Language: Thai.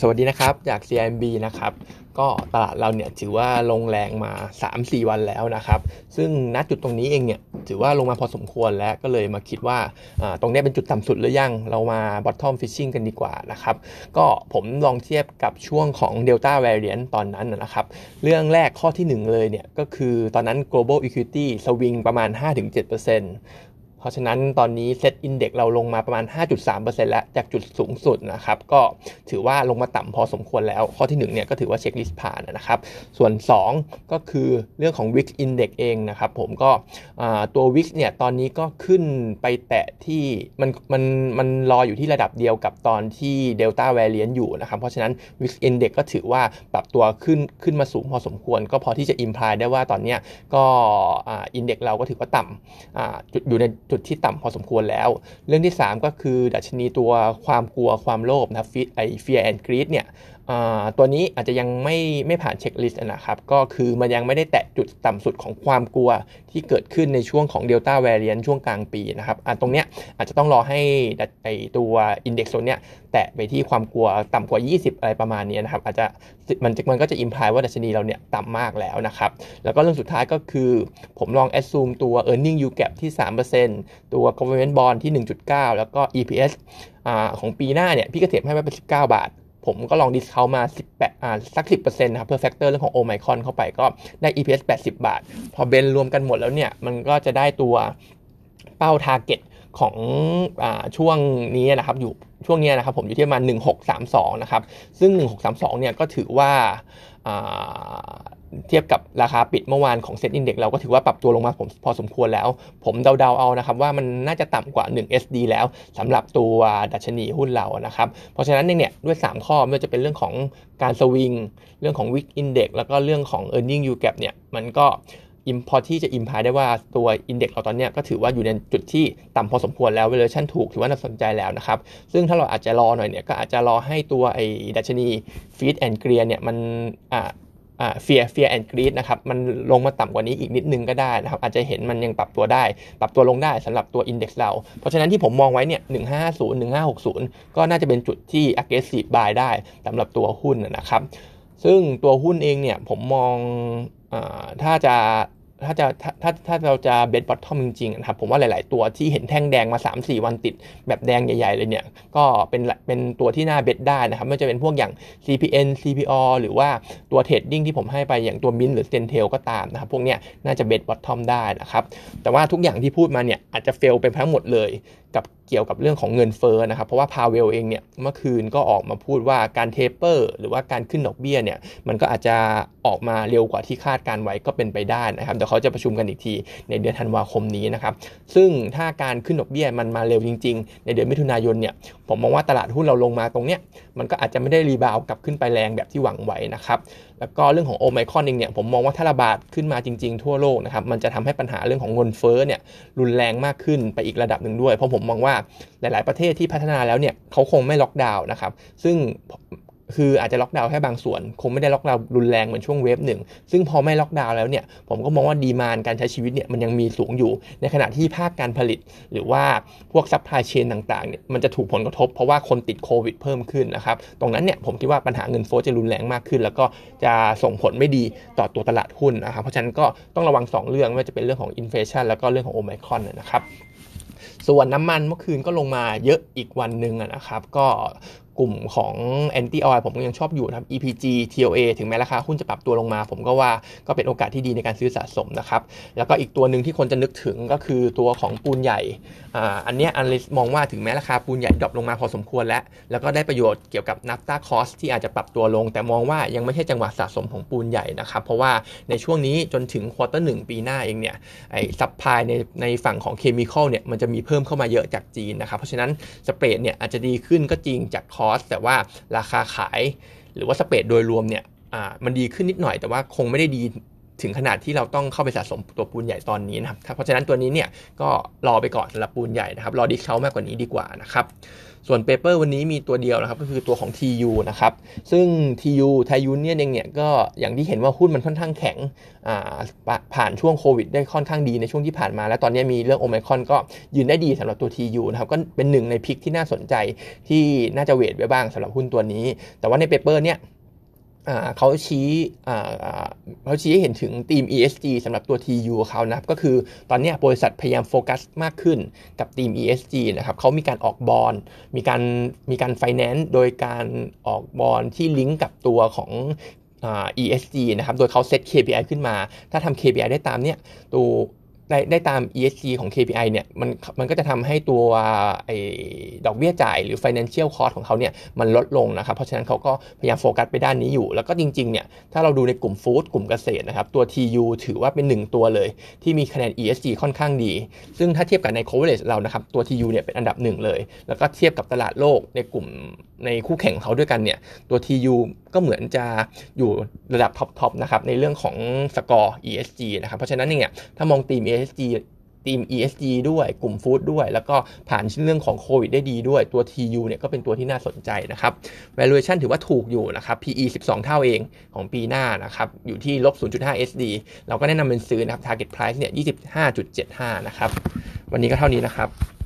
สวัสดีนะครับ จาก CIMB นะครับ ก็ตลาดเราเนี่ยถือว่าลงแรงมา 3-4 วันแล้วนะครับ ซึ่งณจุดตรงนี้เองเนี่ยถือว่าลงมาพอสมควรแล้วก็เลยมาคิดว่าตรงนี้เป็นจุดต่ำสุดหรือยัง เรามา bottom fishing กันดีกว่านะครับ ก็ผมลองเทียบกับช่วงของ Delta variant ตอนนั้นนะครับ เรื่องแรกข้อที่ 1 เลยเนี่ยก็คือตอนนั้น global equity สวิงประมาณ 5-7% เพราะฉะนั้นตอนนี้เซตอินเด็กเราลงมาประมาณ 5.3%แล้วจากจุดสูงสุดนะครับ ก็ถือว่าลงมาต่ำพอสมควรแล้ว ข้อที่1เนี่ยก็ถือว่าเช็คลิสต์ผ่านนะครับ ส่วน 2 ก็คือเรื่องของ Wix Index เองนะครับผมก็ตัว Wix เนี่ยตอนนี้ก็ขึ้นไปแตะที่มันมันมันรออยู่ที่ระดับเดียวกับตอนที่ Delta Variant อยู่นะครับ เพราะฉะนั้น Wix Index ก็ถือว่าปรับตัวขึ้นขึ้นมาสูงพอสมควร ก็พอที่จะอิมพลายได้ว่าตอนนี้ก็อินเด็กเราก็ถือว่าต่ำจุดอยู่ในจุดที่ต่ำพอสมควรแล้ว เรื่องที่ 3 ก็คือดัชนีตัวความกลัวความโลภนะฟิตไอ fear and greed เนี่ยตัวนี้อาจจะยังไม่ไม่ผ่านเช็คลิสต์นะครับ ก็คือมันยังไม่ได้แตะจุดต่ำสุดของความกลัวที่เกิดขึ้นในช่วงของ Delta Variant ช่วงกลางปีนะครับตรงเนี้ยอาจจะต้องรอให้ไอตัวอินเด็กซ์ตัวเนี้ยแตะไปที่ความกลัวต่ำกว่า 20 อะไรประมาณนี้นะครับ อาจจะมันมันก็จะอิมพลายว่าดัชนีเราเนี่ยต่ำมากแล้วนะครับ แล้วก็เรื่องสุดท้ายก็คือ ผมลองแอดซูมตัว e a r n i n g yield gap ที่3%ตัว government bond ที่ 1.9 แล้วก็ EPS อของปีหน้าเนี่ยพี่กเทียบให้ไว้เป็น 19 บาท ผมก็ลอง discount มา18อ่าสัก 10%นะครับเพื่อ factor เรื่องของโอไมครอนเข้าไปก็ได้ EPS 80 บาท พอ blend รวมกันหมดแล้วเนี่ย มันก็จะได้ตัวเป้า target ของอช่วงนี้นะครับอยู่ช่วงนี้นะครับผมอยู่ที่ประมาณ1632นะครับซึ่ง 1632เนี่ยก็ถือว่า เทียบกับราคาปิดเมื่อวานของ SET Index เราก็ถือว่าปรับตัวลงมาผมพอสมควรแล้ว ผมเดาๆเอานะครับว่ามันน่าจะต่ำกว่า 1 SD แล้วสำหรับตัวดัชนีหุ้นเรานะครับ เพราะฉะนั้นเนี่ยด้วย 3 ข้อไม่ว่าจะเป็นเรื่องของการสวิง เรื่องของ VIX Index แล้วก็เรื่องของ e a r n i n g yield gap เนี่ยมันก็พอที่จะ imply ได้ว่าตัว index เราตอนนี้ก็ถือว่าอยู่ในจุดที่ต่ำพอสมควรแล้วเวอร์ชันถูกถือว่าน่าสนใจแล้วนะครับ ซึ่งถ้าเราอาจจะรอหน่อยเนี่ยก็อาจจะรอให้ตัวไอ้ดัชนี Fear and Greed เนี่ยมันอ่า Fear Fear and Greed นะครับมันลงมาต่ำกว่านี้อีกนิดนึงก็ได้นะครับอาจจะเห็นมันยังปรับตัวได้ ปรับตัวลงได้สำหรับตัว index เรา เพราะฉะนั้นที่ผมมองไว้เนี่ยหนึ่งห้าศูนย์หนึ่งห้าหกศูนย์ก็น่าจะเป็นจุดที่ aggressive buy ได้สำหรับตัวหุ้นนะครับ ซึ่งตัวหุ้นเองเนี่ยผมมองอถ้าจะ ถ้าจะถ้าถ้าถ้าเราจะ bet bottom จริงๆนะครับผมว่าหลาย ๆ ตัวที่เห็นแท่งแดงมา 3-4 วันติด แบบแดงใหญ่ๆเลยเนี่ย ก็เป็นเป็นตัวที่น่า bet ได้นะครับไม่ว่าจะเป็นพวกอย่าง CPN CPO หรือว่าตัว trading ที่ผมให้ไปอย่างตัวมินหรือ CENTEL ก็ตามนะครับพวกเนี้ยน่าจะ bet bottom ได้นะครับ แต่ว่าทุกอย่างที่พูดมาเนี่ยอาจจะ fail ไปทั้งหมดเลยกับเกี่ยวกับเรื่องของเงินเฟ้อนะครับ เพราะว่าพาวเวลเองเนี่ยเมื่อคืนก็ออกมาพูดว่าการ taper หรือว่าการขึ้นดอกเบี้ยเนี่ยมันก็อาจจะออกมาเร็วกว่าที่คาดการณ์ไว้ก็เป็นไปได้นะครับเดี๋ยวเขาจะประชุมกันอีกทีในเดือนธันวาคมนี้นะครับ ซึ่งถ้าการขึ้นดอกเบี้ยมันมาเร็วจริง ๆ ในเดือนมิถุนายนเนี่ย ผมมองว่าตลาดหุ้นเราลงมาตรงเนี้ย มันก็อาจจะไม่ได้ rebound กลับขึ้นไปแรงแบบที่หวังไว้นะครับ แล้วก็เรื่องของโอไมครอนเองเนี่ย ผมมองว่าถ้าระบาดขึ้นมาจริง ๆ ทั่วโลกนะครับ มันจะทำให้ปัญหาเรื่องของเงินเฟ้อเนี่ยรุนแรงมากขึ้นไปอีกระดับหนึ่งด้วย เพราะผมมองว่าหลาย ๆ ประเทศที่พัฒนาแล้วเนี่ยเขาคงไม่ล็อกดาวน์นะครับ ซึ่ง คืออาจจะล็อกดาวน์แค่บางส่วน คงไม่ได้ล็อกดาวน์รุนแรงเหมือนช่วง wave หนึ่งซึ่งพอไม่ล็อกดาวน์แล้วเนี่ยผมก็มองว่า demand การใช้ชีวิตเนี่ยมันยังมีสูงอยู่ ในขณะที่ภาคการผลิต หรือว่าพวก supply chain ต่างๆเนี่ยมันจะถูกผลกระทบเพราะว่าคนติดโควิดเพิ่มขึ้นนะครับตรงนั้นเนี่ยผมคิดว่าปัญหาเงินเฟ้อจะรุนแรงมากขึ้น แล้วก็จะส่งผลไม่ดีต่อตัวตลาดหุ้นนะครับเพราะฉะนั้นก็ต้องระวัง 2 เรื่องไม่ว่าจะเป็นเรื่องของ inflation แล้วก็เรื่องของโอไมครอนนะครับ ส่วนน้ำมันเมื่อคืนก็ลงมาเยอะอีกวันหนึ่งนะครับ ก็กลุ่มของ anti oil ผมก็ยังชอบอยู่นะครับ EPG TOA ถึงแม้ราคาหุ้นจะปรับตัวลงมา ผมก็ว่าก็เป็นโอกาสที่ดีในการซื้อสะสมนะครับ แล้วก็อีกตัวหนึ่งที่คนจะนึกถึงก็คือตัวของปูนใหญ่อ่าอันนี้ analyst มองว่าถึงแม้ราคาปูนใหญ่ drop ลงมาพอสมควรแล้ว แล้วก็ได้ประโยชน์เกี่ยวกับ naphtha cost ที่อาจจะปรับตัวลง แต่มองว่ายังไม่ใช่จังหวะสะสมของปูนใหญ่นะครับ เพราะว่าในช่วงนี้จนถึง quarter หนึ่งปีหน้าเองเนี่ยไอ้ supply ในในฝั่งของ chemical เนี่ยมันจะมีเพิ่มเข้ามาเยอะจากจีนนะครับ เพราะฉะนั้นspread เนี่ยอาจจะดีขึ้นก็จริงจาก cost แต่ว่าราคาขาย หรือว่า spread โดยรวมเนี่ยมันดีขึ้นนิดหน่อยแต่ว่าคงไม่ได้ดี ถึงขนาดที่เราต้องเข้าไปสะสมตัวปูนใหญ่ตอนนี้นะครับเพราะฉะนั้นตัวนี้เนี่ยก็รอไปก่อนสำหรับปูนใหญ่นะครับรอ discount มากกว่านี้ดีกว่านะครับส่วน paper วันนี้มีตัวเดียวนะครับก็คือตัวของ TU นะครับซึ่ง TU ไทยยูเนี่ยนเองเนี่ยก็อย่างที่เห็นว่าหุ้นมันค่อนข้างแข็งผ่านช่วงโควิดได้ค่อนข้างดีในช่วงที่ผ่านมา แล้วตอนนี้มีเรื่องโอมิครอนก็ยืนได้ดีสำหรับตัว TU นะครับก็เป็นหนึ่งใน pick ที่น่าสนใจที่น่าจะ weight ไว้บ้างสำหรับหุ้นตัวนี้ แต่ว่าใน paper เนี่ย เขาชี้เขาชี้ให้เห็นถึงทีม ESG สำหรับตัว TU เขานะก็คือตอนนี้บริษัทพยายามโฟกัสมากขึ้นกับทีม ESG นะครับเขามีการออกบอลมีการมีการไฟแนนซ์โดยการออกบอลที่ลิงก์กับตัวของ ESG นะครับ โดยเขาเซต KPI ขึ้นมา ถ้าทำ KPI ได้ตามเนี่ยตัว ได้ได้ตาม ESG ของ KPI เนี่ยมันมันก็จะทำให้ตัวไอ้ดอกเบี้ยจ่ายหรือ financial cost ของเขาเนี่ยมันลดลงนะครับ เพราะฉะนั้นเขาก็พยายามโฟกัสไปด้านนี้อยู่ แล้วก็จริงๆเนี่ยถ้าเราดูในกลุ่มฟู้ดกลุ่มเกษตรนะครับ ตัว TU ถือว่าเป็นหนึ่งตัวเลย ที่มีคะแนน ESG ค่อนข้างดี ซึ่งถ้าเทียบกับใน coverage เรานะครับ ตัว TU เนี่ยเป็นอันดับหนึ่งเลย แล้วก็เทียบกับตลาดโลกในกลุ่มในคู่แข่งเขาด้วยกันเนี่ยตัว TU ก็เหมือนจะอยู่ระดับท็อปๆนะครับในเรื่องของสกอร์ ESG นะครับเพราะฉะนั้นเนี่ยถ้ามองตีม ESG ทีม ESG ด้วยกลุ่มฟู้ดด้วย แล้วก็ผ่านเรื่องของโควิดได้ดีด้วยตัว TU เนี่ยก็เป็นตัวที่น่าสนใจนะครับ valuation ถือว่าถูกอยู่นะครับ PE 12 เท่าเองของปีหน้านะครับอยู่ที่ลบ 0.5 SD เราก็แนะนำเป็นซื้อนะครับ target price เนี่ย 25.75 นะครับ วันนี้ก็เท่านี้นะครับ